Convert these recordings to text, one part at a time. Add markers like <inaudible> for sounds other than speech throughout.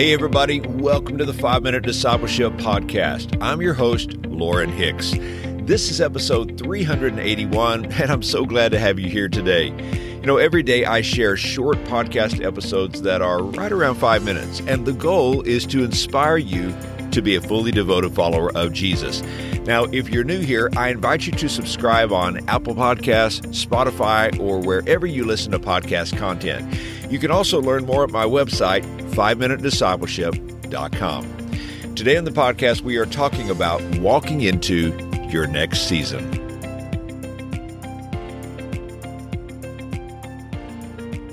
Hey, everybody, welcome to the Five Minute Discipleship Podcast. I'm your host, Lon Hicks. This is episode 381, <laughs> and I'm so glad to have you here today. You know, every day I share short podcast episodes that are right around five minutes, and the goal is to inspire you to be a fully devoted follower of Jesus. Now, if you're new here, I invite you to subscribe on Apple Podcasts, Spotify, or wherever you listen to podcast content. You can also learn more at my website, 5minutediscipleship.com. Today on the podcast, we are talking about walking into your next season.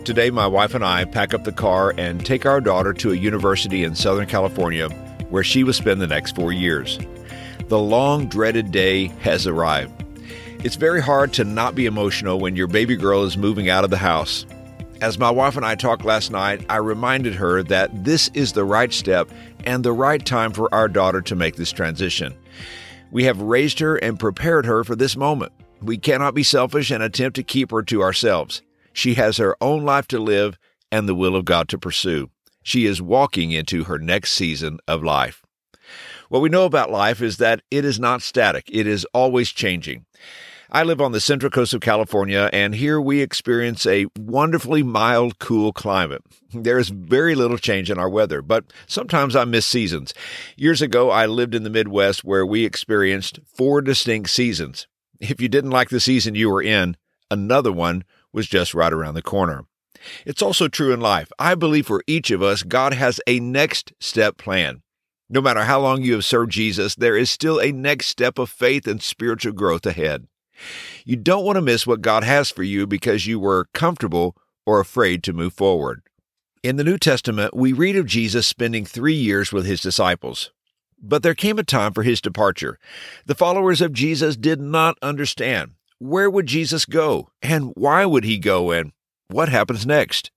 Today, my wife and I pack up the car and take our daughter to a university in Southern California where she will spend the next four years. The long dreaded day has arrived. It's very hard to not be emotional when your baby girl is moving out of the house. As my wife and I talked last night, I reminded her that this is the right step and the right time for our daughter to make this transition. We have raised her and prepared her for this moment. We cannot be selfish and attempt to keep her to ourselves. She has her own life to live and the will of God to pursue. She is walking into her next season of life. What we know about life is that it is not static, it is always changing. I live on the central coast of California, and here we experience a wonderfully mild, cool climate. There is very little change in our weather, but sometimes I miss seasons. Years ago, I lived in the Midwest where we experienced four distinct seasons. If you didn't like the season you were in, another one was just right around the corner. It's also true in life. I believe for each of us, God has a next step plan. No matter how long you have served Jesus, there is still a next step of faith and spiritual growth ahead. You don't want to miss what God has for you because you were comfortable or afraid to move forward. In the New Testament, we read of Jesus spending three years with his disciples. But there came a time for his departure. The followers of Jesus did not understand. Where would Jesus go? And why would he go? And what happens next?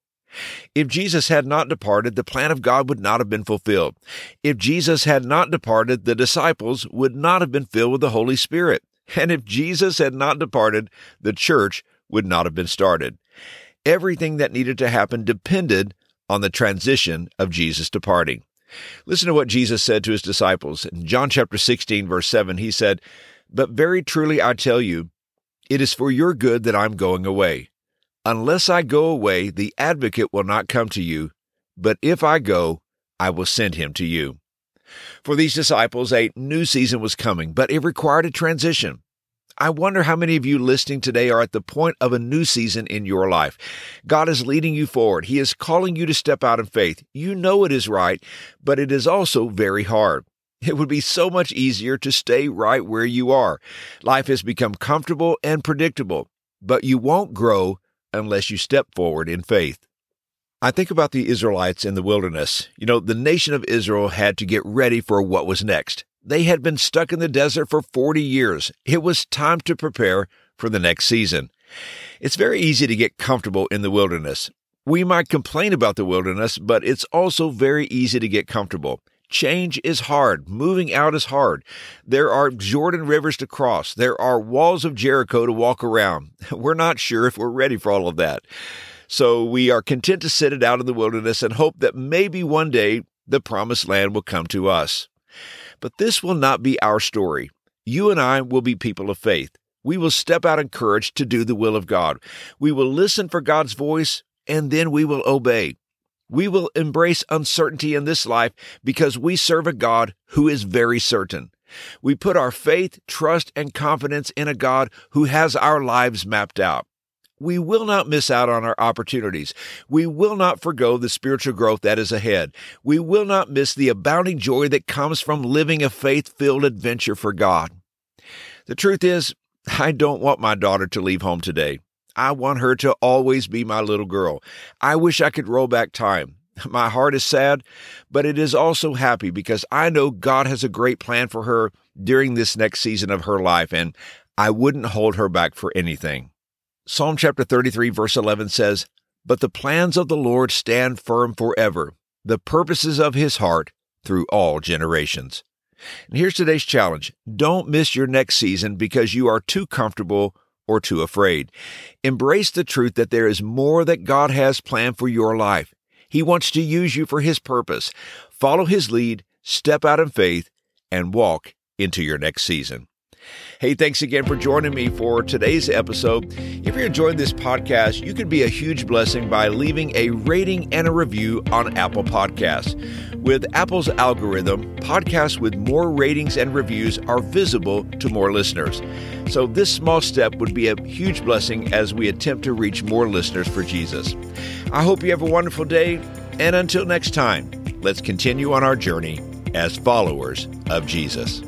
If Jesus had not departed, the plan of God would not have been fulfilled. If Jesus had not departed, the disciples would not have been filled with the Holy Spirit. And if Jesus had not departed, the church would not have been started. Everything that needed to happen depended on the transition of Jesus departing. Listen to what Jesus said to his disciples. In John chapter 16, verse 7, he said, But very truly I tell you, it is for your good that I'm going away. Unless I go away, the advocate will not come to you, but if I go, I will send him to you. For these disciples, a new season was coming, but it required a transition. I wonder how many of you listening today are at the point of a new season in your life. God is leading you forward. He is calling you to step out in faith. You know it is right, but it is also very hard. It would be so much easier to stay right where you are. Life has become comfortable and predictable, but you won't grow unless you step forward in faith. I think about the Israelites in the wilderness. You know, the nation of Israel had to get ready for what was next. They had been stuck in the desert for 40 years. It was time to prepare for the next season. It's very easy to get comfortable in the wilderness. We might complain about the wilderness, but it's also very easy to get comfortable. Change is hard. Moving out is hard. There are Jordan rivers to cross. There are walls of Jericho to walk around. <laughs> We're not sure if we're ready for all of that. So we are content to sit it out in the wilderness and hope that maybe one day the promised land will come to us. But this will not be our story. You and I will be people of faith. We will step out in courage to do the will of God. We will listen for God's voice and then we will obey. We will embrace uncertainty in this life because we serve a God who is very certain. We put our faith, trust, and confidence in a God who has our lives mapped out we will not miss out on our opportunities. We will not forego the spiritual growth that is ahead. We will not miss the abounding joy that comes from living a faith filled adventure for God. The truth is, I don't want my daughter to leave home today. I want her to always be my little girl. I wish I could roll back time. My heart is sad, but it is also happy because I know God has a great plan for her during this next season of her life, and I wouldn't hold her back for anything. Psalm chapter 33, verse 11 says, But the plans of the Lord stand firm forever, the purposes of his heart through all generations. And here's today's challenge don't miss your next season because you are too comfortable or too afraid. Embrace the truth that there is more that God has planned for your life. He wants to use you for His purpose. Follow His lead, step out in faith, and walk into your next season. Hey, thanks again for joining me for today's episode. If you're enjoying this podcast, you could be a huge blessing by leaving a rating and a review on Apple Podcasts. With Apple's algorithm, podcasts with more ratings and reviews are visible to more listeners. So, this small step would be a huge blessing as we attempt to reach more listeners for Jesus. I hope you have a wonderful day, and until next time, let's continue on our journey as followers of Jesus.